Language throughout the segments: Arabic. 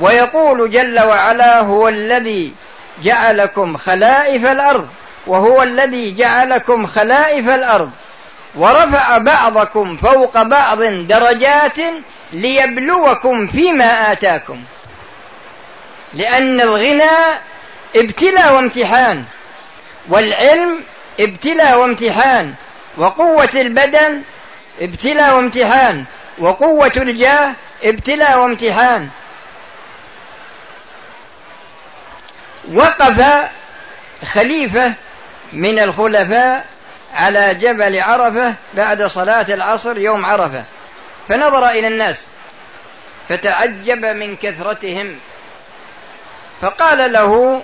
ويقول جل وعلا هو الذي جعلكم خلائف الأرض وهو الذي جعلكم خلائف الأرض ورفع بعضكم فوق بعض درجات ليبلوكم فيما آتاكم. لأن الغنى ابتلاء وامتحان والعلم ابتلاء وامتحان وقوة البدن ابتلاء وامتحان وقوة الجاه ابتلاء وامتحان وقف خليفة من الخلفاء على جبل عرفة بعد صلاة العصر يوم عرفة. فنظر إلى الناس فتعجب من كثرتهم. فقال له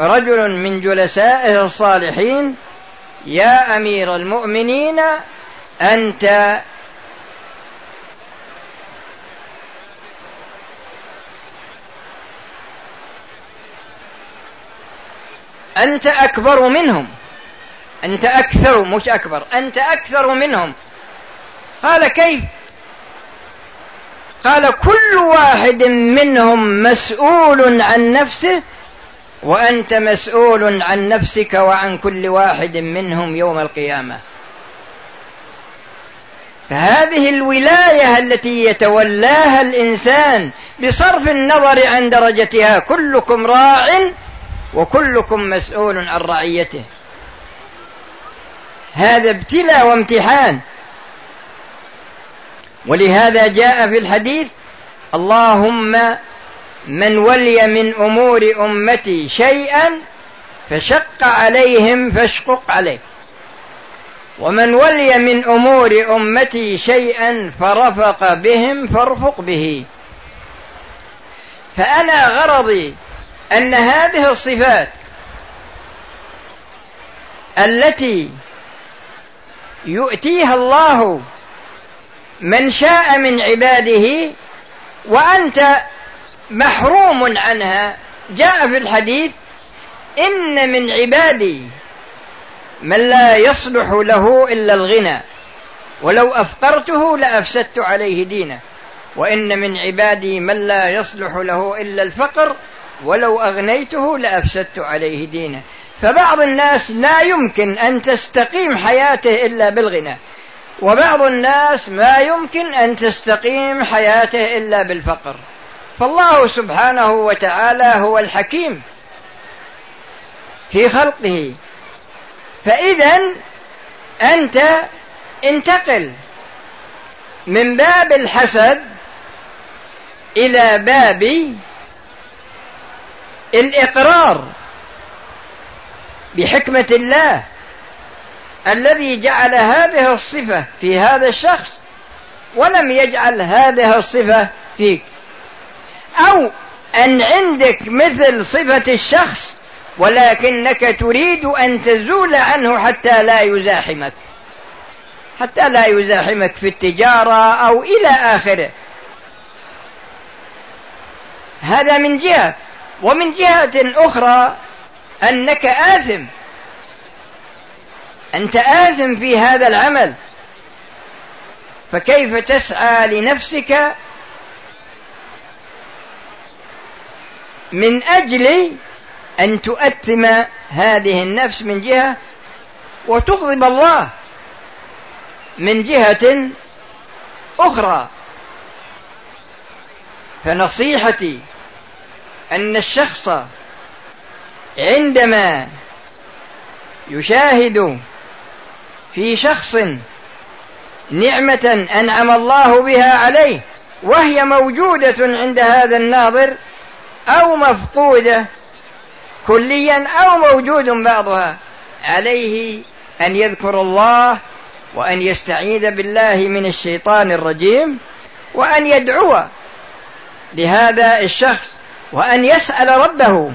رجل من جلسائه الصالحين يا أمير المؤمنين أنت أنت أكبر منهم. أنت أكثر مش أكبر أنت أكثر منهم. قال كيف؟ قال كل واحد منهم مسؤول عن نفسه وأنت مسؤول عن نفسك وعن كل واحد منهم يوم القيامة. فهذه الولاية التي يتولاها الإنسان بصرف النظر عن درجتها كلكم راع وكلكم مسؤول عن رعيته. هذا ابتلاء وامتحان. ولهذا جاء في الحديث اللهم من ولي من أمور أمتي شيئا فشق عليهم فاشقق عليه. ومن ولي من أمور أمتي شيئا فرفق بهم فارفق به. فأنا غرضي أن هذه الصفات التي يؤتيها الله من شاء من عباده وأنت محروم عنها جاء في الحديث إن من عبادي من لا يصلح له إلا الغنى ولو افقرته لأفسدت عليه دينه وإن من عبادي من لا يصلح له إلا الفقر ولو أغنيته لأفسدت عليه دينه. فبعض الناس لا يمكن أن تستقيم حياته إلا بالغنى. وبعض الناس ما يمكن أن تستقيم حياته إلا بالفقر. فالله سبحانه وتعالى هو الحكيم في خلقه. فإذا أنت انتقل من باب الحسد إلى باب الإقرار بحكمة الله الذي جعل هذه الصفة في هذا الشخص ولم يجعل هذه الصفة فيك. أو أن عندك مثل صفة الشخص ولكنك تريد أن تزول عنه حتى لا يزاحمك. حتى لا يزاحمك في التجارة أو إلى آخره. هذا من جهة. ومن جهة أخرى أنك آثم. أنت آثم في هذا العمل. فكيف تسعى لنفسك من أجل أن تؤثم هذه النفس من جهة وتغضب الله من جهة أخرى. فنصيحتي أن الشخص عندما يشاهد في شخص نعمة أنعم الله بها عليه وهي موجودة عند هذا الناظر أو مفقودة كليا أو موجود بعضها عليه أن يذكر الله وأن يستعيذ بالله من الشيطان الرجيم وأن يدعو لهذا الشخص وأن يسأل ربه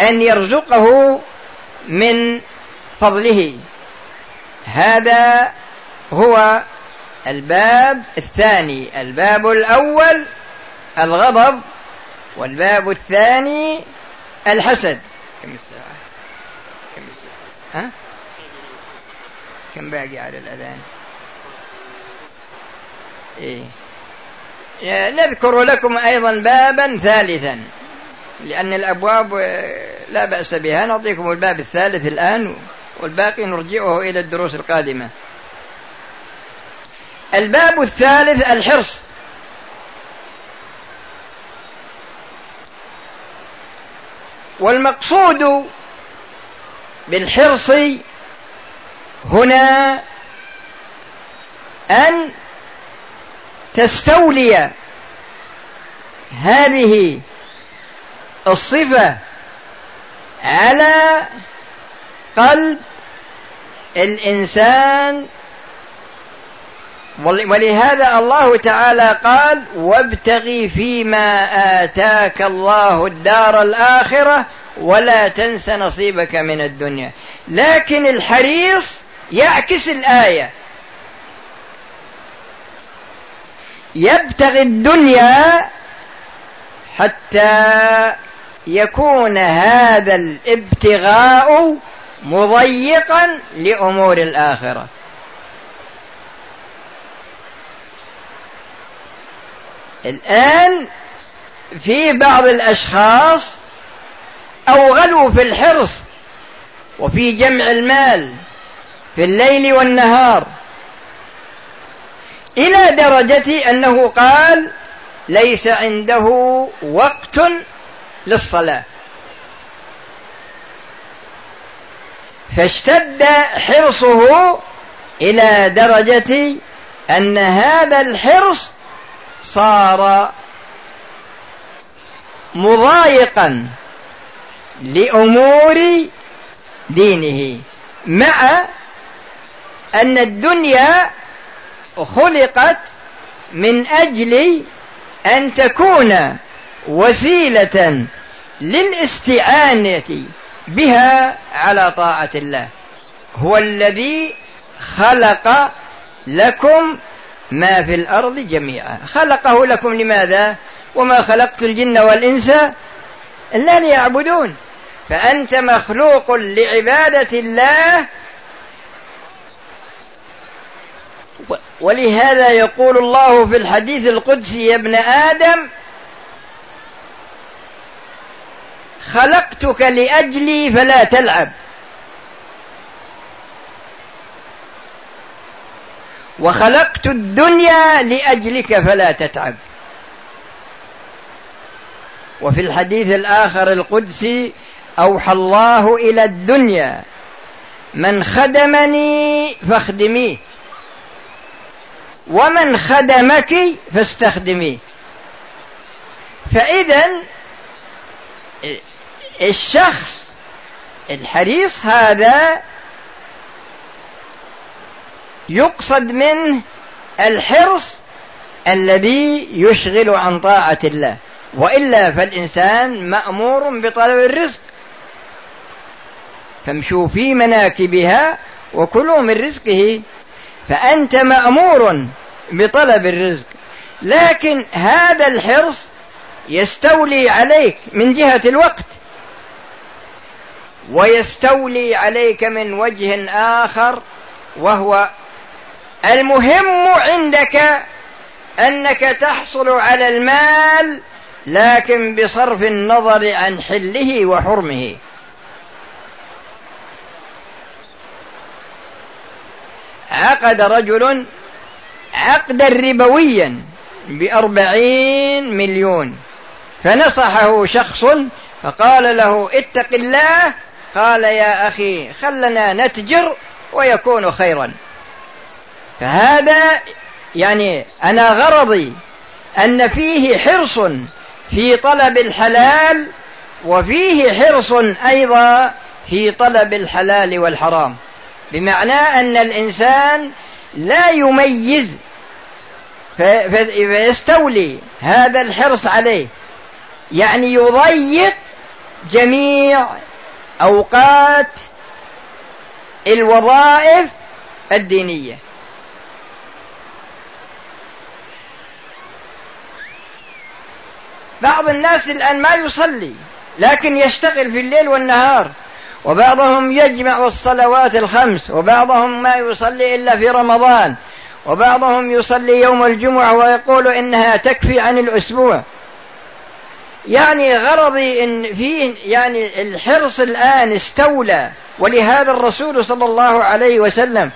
أن يرزقه من فضله. هذا هو الباب الثاني الباب الأول الغضب والباب الثاني الحسد. كم الساعة؟ كم الساعة؟ ها؟ كم باقي على الأذان؟ إيه. نذكر لكم أيضا بابا ثالثا لأن الأبواب لا بأس بها. نعطيكم الباب الثالث الآن والباقي نرجعه إلى الدروس القادمة. الباب الثالث الحرص. والمقصود بالحرص هنا أن تستولي هذه الصفة على قلب الإنسان. ولهذا الله تعالى قال وابتغي فيما آتاك الله الدار الآخرة ولا تنس نصيبك من الدنيا. لكن الحريص يعكس الآية. يبتغي الدنيا حتى يكون هذا الابتغاء مضيقا لأمور الآخرة. الآن في بعض الأشخاص أوغلوا في الحرص وفي جمع المال في الليل والنهار. إلى درجة أنه قال ليس عنده وقت للصلاة. فاشتد حرصه إلى درجة أن هذا الحرص صار مضايقا لأمور دينه مع أن الدنيا خلقت من أجل أن تكون وسيلة للاستعانة بها على طاعة الله. هو الذي خلق لكم ما في الأرض جميعا. خلقه لكم لماذا؟ وما خلقت الجن والإنس إلا ليعبدون. فأنت مخلوق لعبادة الله ولهذا يقول الله في الحديث القدسي يا ابن آدم خلقتك لأجلي فلا تلعب. وخلقت الدنيا لأجلك فلا تتعب. وفي الحديث الآخر القدسي أوحى الله إلى الدنيا من خدمني فاخدميه. ومن خدمك فاستخدميه فاذا الشخص الحريص هذا يقصد منه الحرص الذي يشغل عن طاعة الله. وإلا فالإنسان مأمور بطلب الرزق. فامشوا في مناكبها وكلوا من رزقه. فأنت مأمور بطلب الرزق. لكن هذا الحرص يستولي عليك من جهة الوقت. ويستولي عليك من وجه آخر وهو المهم عندك أنك تحصل على المال لكن بصرف النظر عن حله وحرمه. عقد رجل عقدا ربويا بأربعين مليون. فنصحه شخص فقال له اتق الله. قال يا أخي خلنا نتجر ويكون خيرا. فهذا يعني أنا غرضي أن فيه حرص في طلب الحلال وفيه حرص أيضا في طلب الحلال والحرام. بمعنى أن الإنسان لا يميز فيستولي هذا الحرص عليه. يعني يضيق جميع أوقات الوظائف الدينية. بعض الناس الآن ما يصلي لكن يشتغل في الليل والنهار. وبعضهم يجمع الصلوات الخمس وبعضهم ما يصلي إلا في رمضان وبعضهم يصلي يوم الجمعة ويقول إنها تكفي عن الأسبوع. يعني غرضي إن فيه يعني الحرص الآن استولى ولهذا الرسول صلى الله عليه وسلم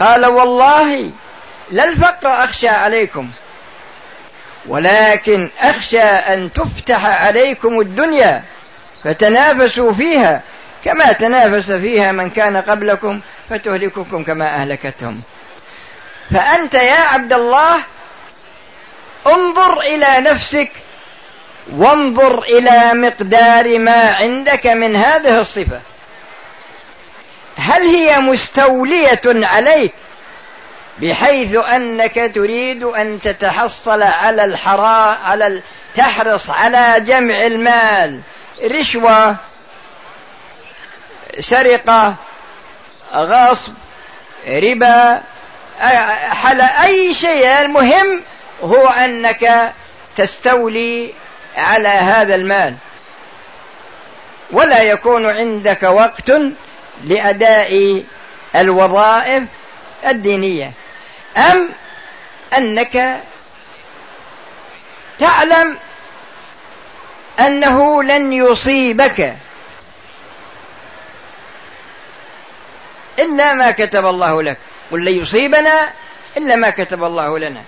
قال والله لا الفقر أخشى عليكم ولكن أخشى أن تفتح عليكم الدنيا فتنافسوا فيها كما تنافس فيها من كان قبلكم فتهلككم كما أهلكتهم. فأنت يا عبد الله انظر إلى نفسك وانظر إلى مقدار ما عندك من هذه الصفة. هل هي مستولية عليك بحيث أنك تريد أن تتحصل على الحراء على تحرص على جمع المال رشوة سرقة غصب ربا حل أي شيء. المهم هو أنك تستولي على هذا المال. ولا يكون عندك وقت لأداء الوظائف الدينية. أم أنك تعلم أنه لن يصيبك إلا ما كتب الله لك. قل لن يصيبنا إلا ما كتب الله لنا.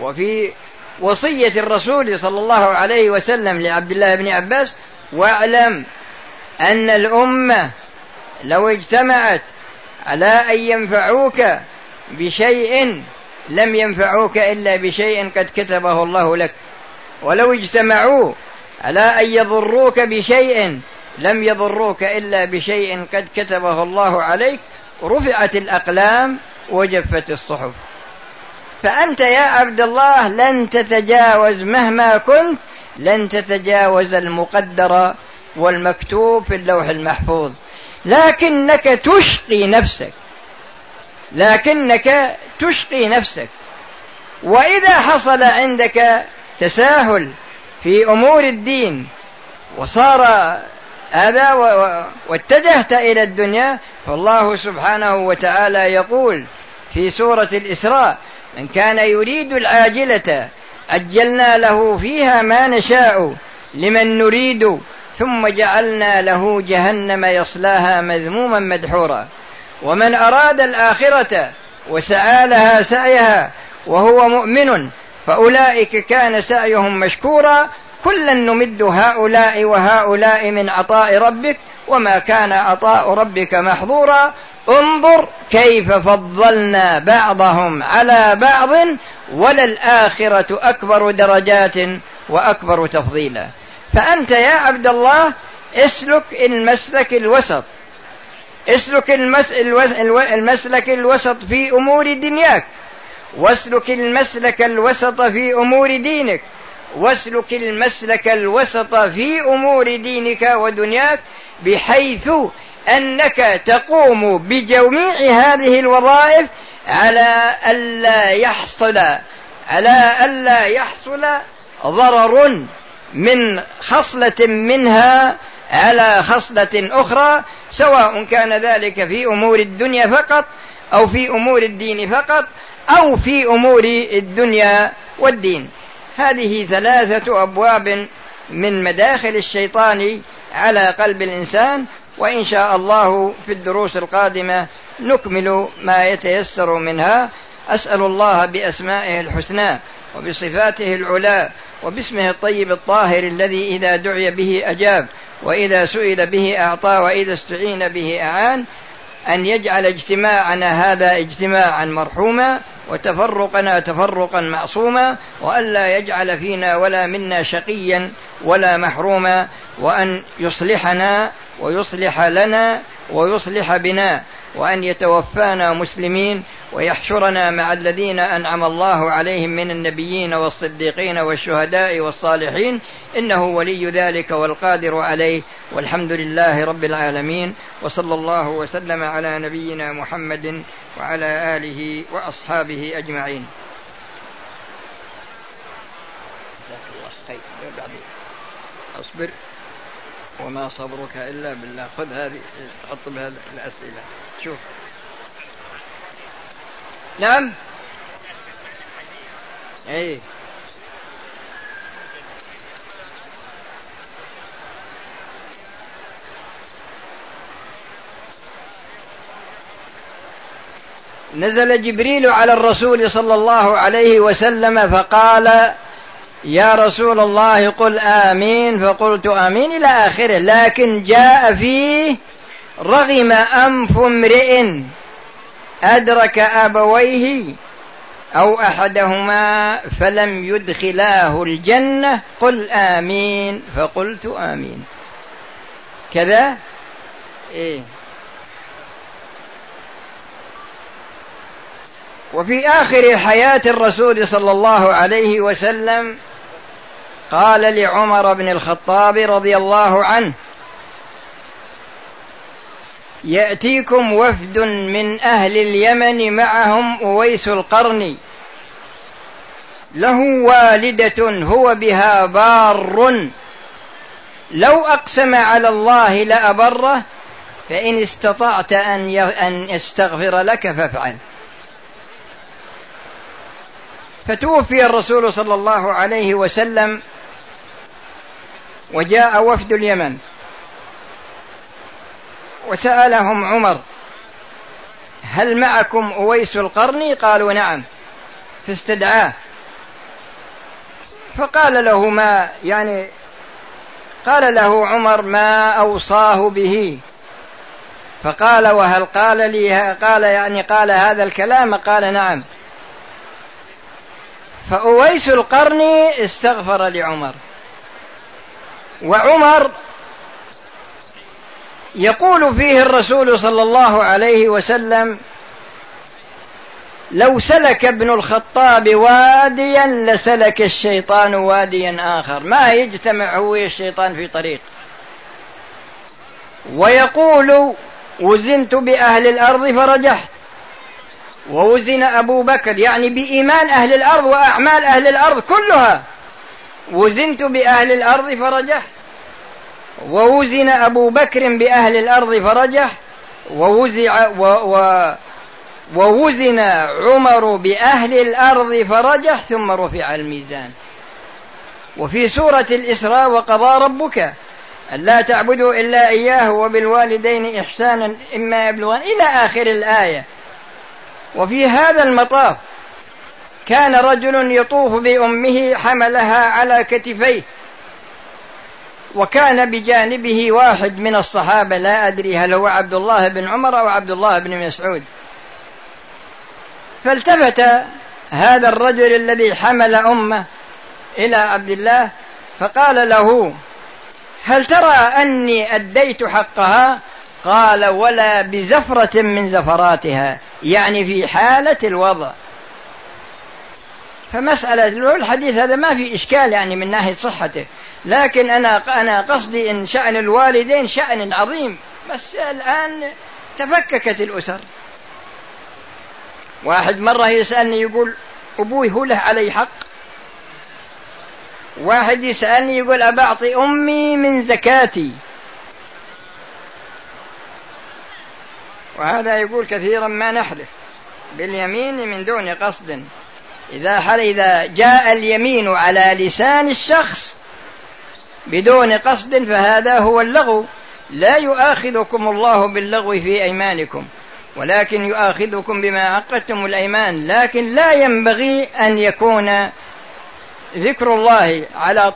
وفي وصية الرسول صلى الله عليه وسلم لعبد الله بن عباس واعلم أن الأمة لو اجتمعت على أن ينفعوك بشيء لم ينفعوك إلا بشيء قد كتبه الله لك. ولو اجتمعوا على أن يضروك بشيء لم يضروك إلا بشيء قد كتبه الله عليك رفعت الأقلام وجفت الصحف. فأنت يا عبد الله لن تتجاوز مهما كنت لن تتجاوز المقدر والمكتوب في اللوح المحفوظ. لكنك تشقي نفسك. لكنك تشقي نفسك. وإذا حصل عندك تساهل في أمور الدين وصار هذا واتجهت إلى الدنيا فالله سبحانه وتعالى يقول في سورة الإسراء من كان يريد العاجلة عجلنا له فيها ما نشاء لمن نريد ثم جعلنا له جهنم يصلاها مذموما مدحورا. ومن أراد الآخرة وسعى لها سعيها وهو مؤمن فأولئك كان سعيهم مشكورا كلا نمد هؤلاء وهؤلاء من عطاء ربك وما كان عطاء ربك محظورا. انظر كيف فضلنا بعضهم على بعض وللآخرة أكبر درجات وأكبر تفضيلا. فأنت يا عبد الله اسلك المسلك الوسط. اسلك المس... المسلك الوسط في أمور دنياك. واسلك المسلك الوسط في أمور دينك. واسلك المسلك الوسط في أمور دينك ودنياك بحيث أنك تقوم بجميع هذه الوظائف على ألا يحصل على ألا يحصل ضرر من خصلة منها على خصلة أخرى سواء كان ذلك في أمور الدنيا فقط أو في أمور الدين فقط أو في أمور الدنيا والدين. هذه ثلاثة أبواب من مداخل الشيطان على قلب الإنسان وإن شاء الله في الدروس القادمة نكمل ما يتيسر منها. أسأل الله بأسمائه الحسنى وبصفاته العلى وباسمه الطيب الطاهر الذي إذا دعي به أجاب وإذا سئل به أعطى وإذا استعين به أعان أن يجعل اجتماعنا هذا اجتماعا مرحوما. وتفرقنا تفرقا معصوما وألا يجعل فينا ولا منا شقيا ولا محروما وأن يصلحنا ويصلح لنا ويصلح بنا وأن يتوفانا مسلمين ويحشرنا مع الذين أنعم الله عليهم من النبيين والصديقين والشهداء والصالحين. إنه ولي ذلك والقادر عليه. والحمد لله رب العالمين. وصلى الله وسلم على نبينا محمد وعلى آله وأصحابه أجمعين. أصبر. وما صبرك إلا بالله. خذ هذه تحط بها الأسئلة. شوف. نعم. اي نزل جبريل على الرسول صلى الله عليه وسلم فقال يا رسول الله قل آمين. فقلت آمين إلى آخره. لكن جاء فيه رغم أنف امرئ. أدرك أبويه أو أحدهما فلم يدخلاه الجنة قل آمين. فقلت آمين. كذا؟ إيه. وفي آخر حياة الرسول صلى الله عليه وسلم قال لعمر بن الخطاب رضي الله عنه يأتيكم وفد من أهل اليمن معهم أويس القرن. له والدة هو بها بار. لو أقسم على الله لأبره فإن استطعت أن أن يستغفر لك فافعل. فتوفي الرسول صلى الله عليه وسلم وجاء وفد اليمن. وسألهم عمر هل معكم أويس القرني؟ قالوا نعم. فاستدعاه. فقال له ما يعني قال له عمر ما أوصاه به. فقال وهل قال لي قال يعني قال هذا الكلام؟ قال نعم. فأويس القرني استغفر لعمر. وعمر يقول فيه الرسول صلى الله عليه وسلم لو سلك ابن الخطاب واديا لسلك الشيطان واديا آخر. ما يجتمع هو الشيطان في طريق. ويقول وزنت بأهل الأرض فرجحت. ووزن أبو بكر يعني بإيمان أهل الأرض وأعمال أهل الأرض كلها. وزنت بأهل الأرض فرجح ووزن أبو بكر بأهل الأرض فرجح ووزع و و ووزن عمر بأهل الأرض فرجح ثم رفع الميزان. وفي سورة الإسراء وقضى ربك ألا تعبدوا إلا إياه وبالوالدين إحسانا إما يبلغن إلى آخر الآية. وفي هذا المطاف كان رجل يطوف بأمه حملها على كتفيه وكان بجانبه واحد من الصحابة لا أدري هل هو عبد الله بن عمر أو عبد الله بن مسعود. فالتفت هذا الرجل الذي حمل أمة إلى عبد الله فقال له هل ترى أني أديت حقها؟ قال ولا بزفرة من زفراتها يعني في حالة الوضع. فمسألة الحديث هذا ما في إشكال يعني من ناحية صحته. لكن أنا أنا قصدي إن شأن الوالدين شأن عظيم. بس الآن تفككت الأسر. واحد مرة يسألني يقول أبوي هو له علي حق؟ واحد يسألني يقول أبعطي أمي من زكاتي. وهذا يقول كثيرا ما نحلف. باليمين من دون قصد. إذا حل إذا جاء اليمين على لسان الشخص بدون قصد فهذا هو اللغو. لا يؤاخذكم الله باللغو في أيمانكم ولكن يؤاخذكم بما عقدتم الأيمان. لكن لا ينبغي أن يكون ذكر الله على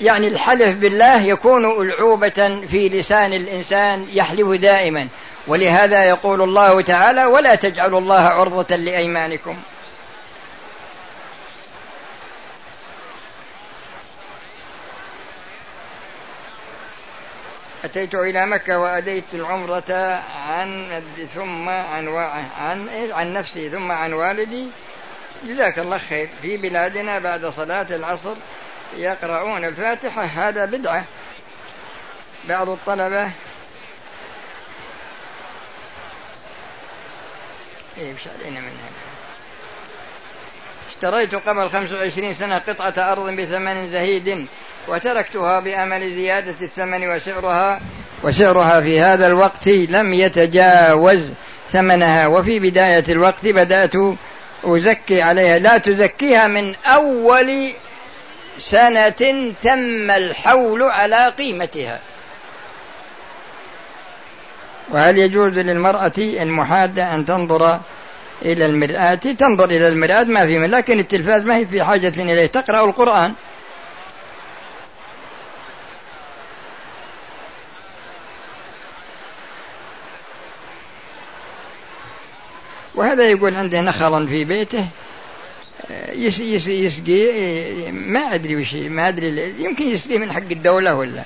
يعني الحلف بالله يكون ألعوبة في لسان الإنسان يحلف دائما. ولهذا يقول الله تعالى ولا تجعلوا الله عرضة لأيمانكم. أتيت إلى مكة وأديت العمرة عن ثم عن عن عن نفسي ثم عن والدي. جزاك الله خير. في بلادنا بعد صلاة العصر يقرؤون الفاتحة. هذا بدعة. بعض الطلبة إيه وش علينا منها اشتريت قبل خمس وعشرين سنة قطعة أرض بثمن زهيد. وتركتها بأمل زيادة الثمن وسعرها وسعرها في هذا الوقت لم يتجاوز ثمنها. وفي بداية الوقت بدأت أزكي عليها. لا تزكيها من أول سنة تم الحول على قيمتها. وهل يجوز للمرأة المحادة أن تنظر إلى المرآة؟ تنظر إلى المرآة ما في من لكن التلفاز ما هي في حاجة إليه. تقرأ القرآن. وهذا يقول عنده نخلا في بيته يسقي ما أدري وش ما أدري يمكن يسقي من حق الدولة ولا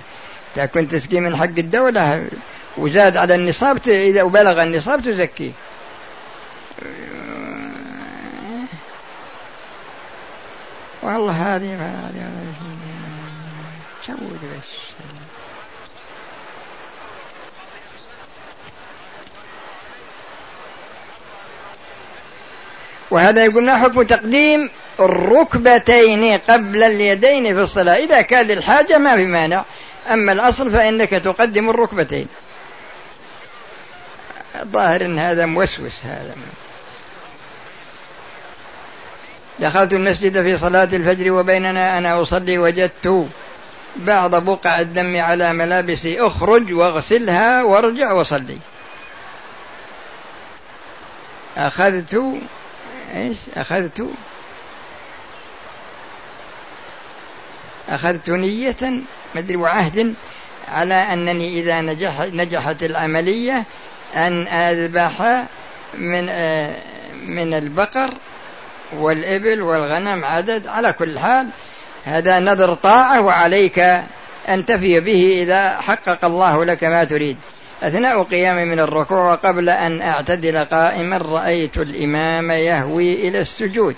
إذا كنت تسقي من حق الدولة وزاد على النصاب إذا بلغ النصاب تزكيه والله هذه هذه شود بس وهذا يقول ما حكم تقديم الركبتين قبل اليدين في الصلاة؟ إذا كان للحاجة ما في مانع. أما الأصل فإنك تقدم الركبتين. ظاهر أن هذا موسوس هذا. دخلت المسجد في صلاة الفجر وبيننا أنا أصلي وجدت بعض بقع الدم على ملابسي. اخرج واغسلها وارجع وصلي. أخذت إيش؟ أخذت أخذت نية مدري وعهد على أنني إذا نجح نجحت العملية أن أذبح من من البقر والإبل والغنم عدد. على كل حال هذا نذر طاعة وعليك أن تفي به إذا حقق الله لك ما تريد. أثناء قيامي من الركوع وقبل أن أعتدل قائما رأيت الإمام يهوي إلى السجود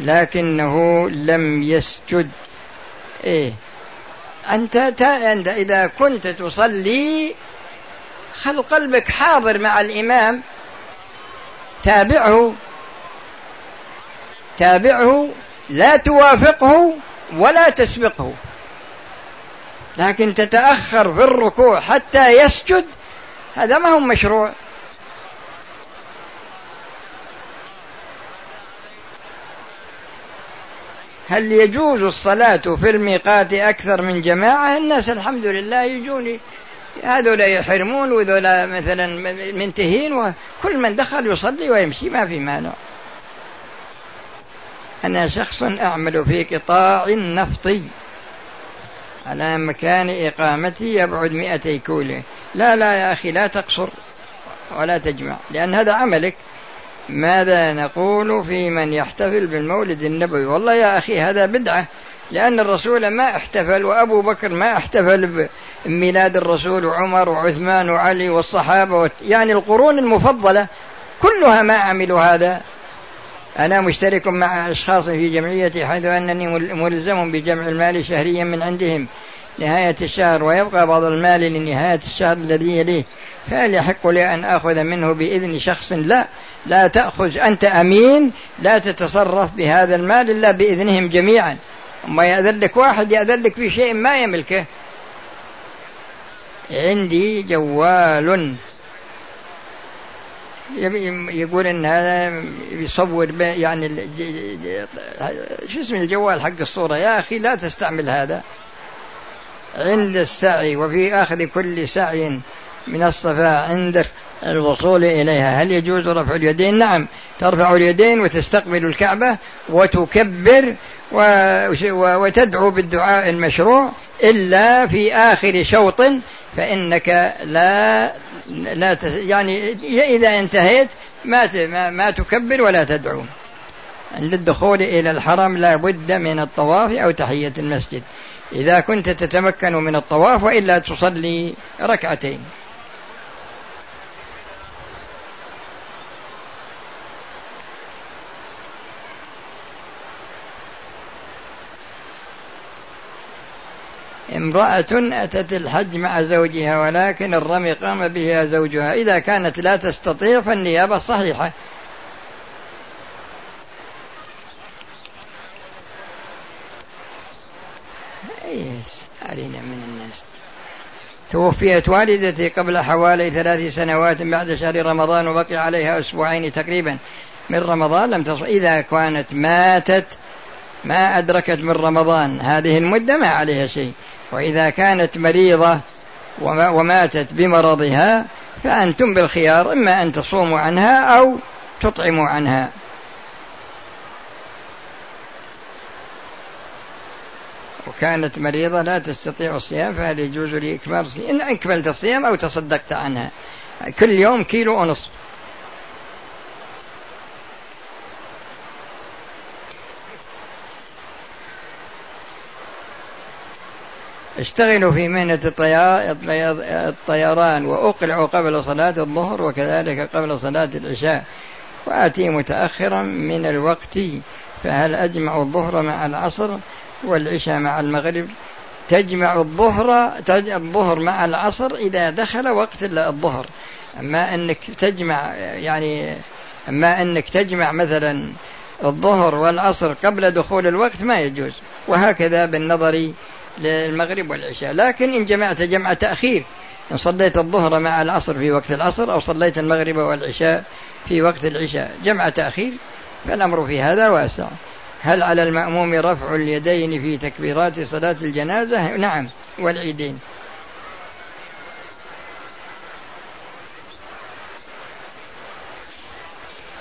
لكنه لم يسجد. إيه. أنت, أنت إذا كنت تصلي خل قلبك حاضر مع الإمام تابعه تابعه لا توافقه ولا تسبقه. لكن تتأخر في الركوع حتى يسجد هذا ما هو مشروع. هل يجوز الصلاة في الميقات أكثر من جماعة؟ الناس الحمد لله يجوني. هذول يحرمون وذولا مثلا منتهين وكل من دخل يصلي ويمشي ما في مانع. أنا شخص أعمل في قطاع نفطي على مكان إقامتي يبعد مئتي كيلو لا لا يا أخي لا تقصر ولا تجمع لأن هذا عملك. ماذا نقول في من يحتفل بالمولد النبوي؟ والله يا أخي هذا بدعة لأن الرسول ما احتفل وأبو بكر ما احتفل بميلاد الرسول وعمر وعثمان وعلي والصحابة يعني القرون المفضلة كلها ما عملوا هذا. أنا مشترك مع أشخاص في جمعيتي حيث أنني ملزم بجمع المال شهريا من عندهم نهاية الشهر ويبقى بعض المال لنهاية الشهر الذي يليه. فهل يحق لي أن آخذ منه بإذن شخص؟ لا. لا تأخذ. أنت أمين. لا تتصرف بهذا المال إلا بإذنهم جميعا. أما يأذن لك واحد يأذن لك في شيء ما يملكه. عندي جوال. يقول إن هذا يصور يعني شو اسم الجوال حق الصورة؟ يا أخي لا تستعمل هذا. عند السعي وفي اخذ كل سعي من الصفاء عند الوصول إليها. هل يجوز رفع اليدين؟ نعم. ترفع اليدين وتستقبل الكعبة وتكبر وتدعو بالدعاء المشروع إلا في آخر شوط فإنك لا لا يعني إذا انتهيت ما ما تكبر ولا تدعو. عند الدخول إلى الحرم لا بد من الطواف أو تحية المسجد. إذا كنت تتمكن من الطواف وإلا تصلي ركعتين. امرأة أتت الحج مع زوجها ولكن الرمي قام بها زوجها. إذا كانت لا تستطيع فالنيابة صحيحة. علينا من الناس. توفيت والدتي قبل حوالي ثلاث سنوات بعد شهر رمضان وبقي عليها أسبوعين تقريبا. من رمضان لم تصم إذا كانت ماتت ما أدركت من رمضان. هذه المدة ما عليها شيء. وإذا كانت مريضة وماتت بمرضها فأنتم بالخيار إما أن تصوموا عنها أو تطعموا عنها. وكانت مريضة لا تستطيع الصيام فهل يجوز لي إكمال الصيام؟ إن أكملت الصيام أو تصدقت عنها. كل يوم كيلو ونصف. اشتغلوا في مهنة الطيران وأقلعوا قبل صلاة الظهر وكذلك قبل صلاة العشاء. وآتي متأخرا من الوقت فهل أجمع الظهر مع العصر والعشاء مع المغرب؟ تجمع الظهر الظهر مع العصر إذا دخل وقت الظهر. أما أنك تجمع يعني أما أنك تجمع مثلا الظهر والعصر قبل دخول الوقت ما يجوز. وهكذا بالنظر للمغرب والعشاء. لكن إن جمعت جمع تأخير. إن صليت الظهر مع العصر في وقت العصر أو صليت المغرب والعشاء في وقت العشاء. جمع تأخير. فالأمر في هذا واسع. هل على المأموم رفع اليدين في تكبيرات صلاة الجنازة؟ نعم. والعيدين.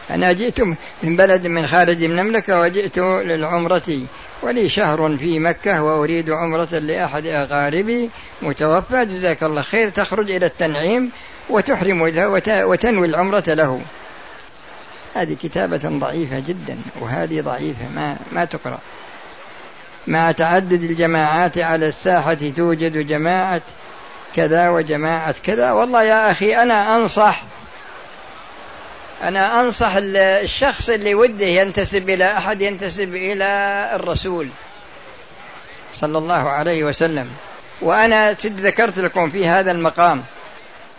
أنا جئت من بلد من خارج المملكة وجئت للعمرة. ولي شهر في مكة وأريد عمرة لأحد أقاربي متوفى جزاك الله خير تخرج إلى التنعيم وتحرم وتنوي العمرة له. هذه كتابة ضعيفة جدا وهذه ضعيفة ما ما تقرأ. مع تعدد الجماعات على الساحة توجد جماعة كذا وجماعة كذا. والله يا أخي أنا أنصح أنا أنصح الشخص اللي وده ينتسب إلى أحد ينتسب إلى الرسول صلى الله عليه وسلم. وأنا ذكرت لكم في هذا المقام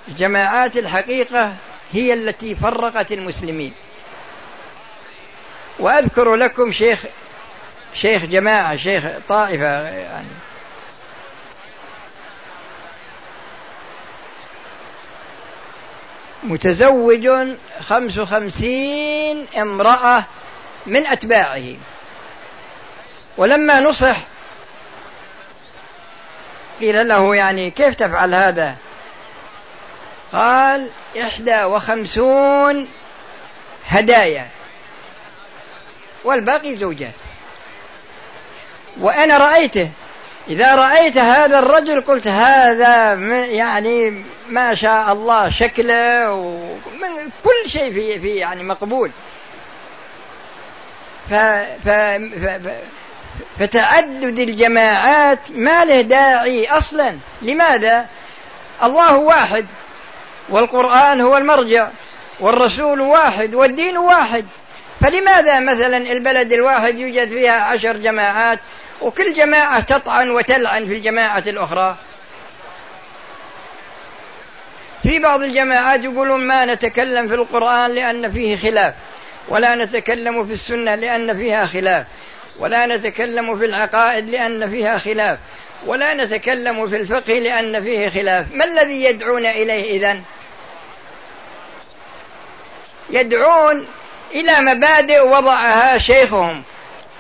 جماعات الحقيقة هي التي فرقت المسلمين. وأذكر لكم شيخ شيخ جماعة شيخ طائفة يعني. متزوج خمس وخمسين امرأة من أتباعه. ولما نصح قيل له يعني كيف تفعل هذا؟ قال إحدى وخمسون هدايا والباقي زوجات. وأنا رأيته إذا رأيت هذا الرجل قلت هذا يعني ما شاء الله شكله ومن كل شيء في في يعني مقبول. ف ف ف فتعدد الجماعات ما له داعي أصلا. لماذا؟ الله واحد والقرآن هو المرجع والرسول واحد والدين واحد. فلماذا مثلا البلد الواحد يوجد فيها عشر جماعات وكل جماعة تطعن وتلعن في الجماعة الأخرى. في بعض الجماعات يقولون ما نتكلم في القرآن لأن فيه خلاف ولا نتكلم في السنة لأن فيها خلاف ولا نتكلم في العقائد لأن فيها خلاف ولا نتكلم في الفقه لأن فيه خلاف. ما الذي يدعون إليه إذن؟ يدعون إلى مبادئ وضعها شيخهم.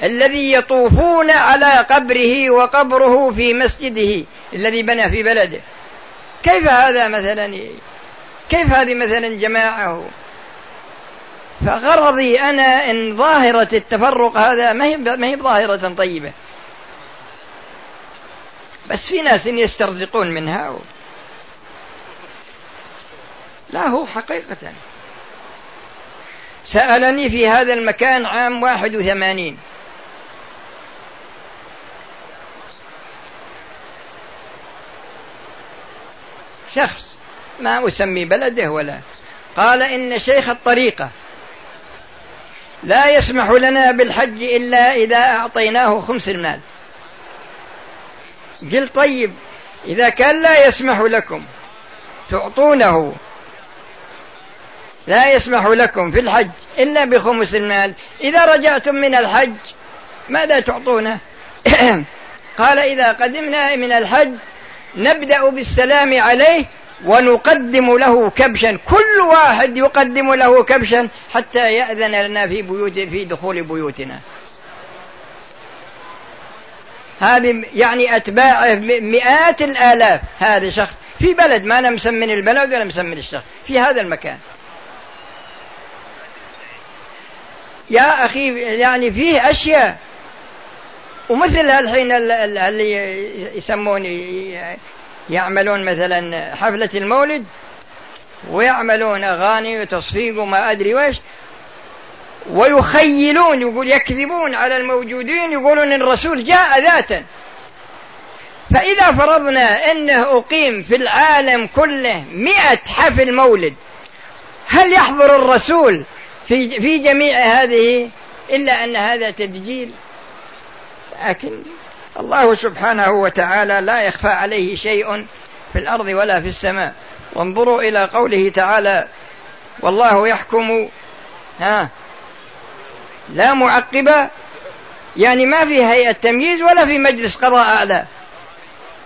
الذي يطوفون على قبره وقبره في مسجده الذي بنى في بلده. كيف هذا مثلا؟ كيف هذه مثلا جماعة؟ فغرضي أنا إن ظاهرة التفرق هذا ما هي ما هي ظاهرة طيبة. بس في ناس يسترزقون منها. لا هو حقيقة. سألني في هذا المكان عام واحد وثمانين. شخص ما أسمي بلده ولا. قال إن شيخ الطريقة لا يسمح لنا بالحج إلا إذا أعطيناه خمس المال. قلت طيب إذا كان لا يسمح لكم تعطونه لا يسمح لكم في الحج إلا بخمس المال. إذا رجعتم من الحج ماذا تعطونه؟ قال إذا قدمنا من الحج نبدأ بالسلام عليه ونقدم له كبشا. كل واحد يقدم له كبشا حتى يأذن لنا في بيوت في دخول بيوتنا. هذه يعني أتباعه مئات الآلاف هذا شخص. في بلد ما أنا مسمن البلد ولا مسمن الشخص. في هذا المكان. يا أخي يعني فيه أشياء. ومثل الحين اللي يسمون يعملون مثلا حفلة المولد ويعملون أغاني وتصفيق وما أدري ويش ويخيلون يقول يكذبون على الموجودين يقولون الرسول جاء ذاتا. فإذا فرضنا أنه أقيم في العالم كله مئة حفل مولد هل يحضر الرسول في, في جميع هذه إلا أن هذا تدجيل؟ لكن الله سبحانه وتعالى لا يخفى عليه شيء في الأرض ولا في السماء. وانظروا إلى قوله تعالى والله يحكم ها لا معقب يعني ما في هيئة تمييز ولا في مجلس قضاء أعلى.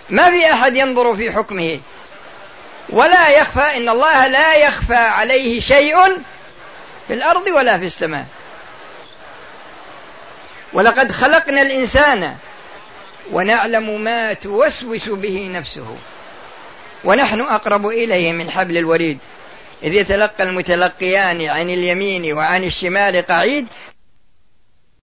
ما في أحد ينظر في حكمه. ولا يخفى إن الله لا يخفى عليه شيء في الأرض ولا في السماء. ولقد خلقنا الإنسان ونعلم ما توسوس به نفسه ونحن أقرب إليه من حبل الوريد. إذ يتلقى المتلقيان عن اليمين وعن الشمال قعيد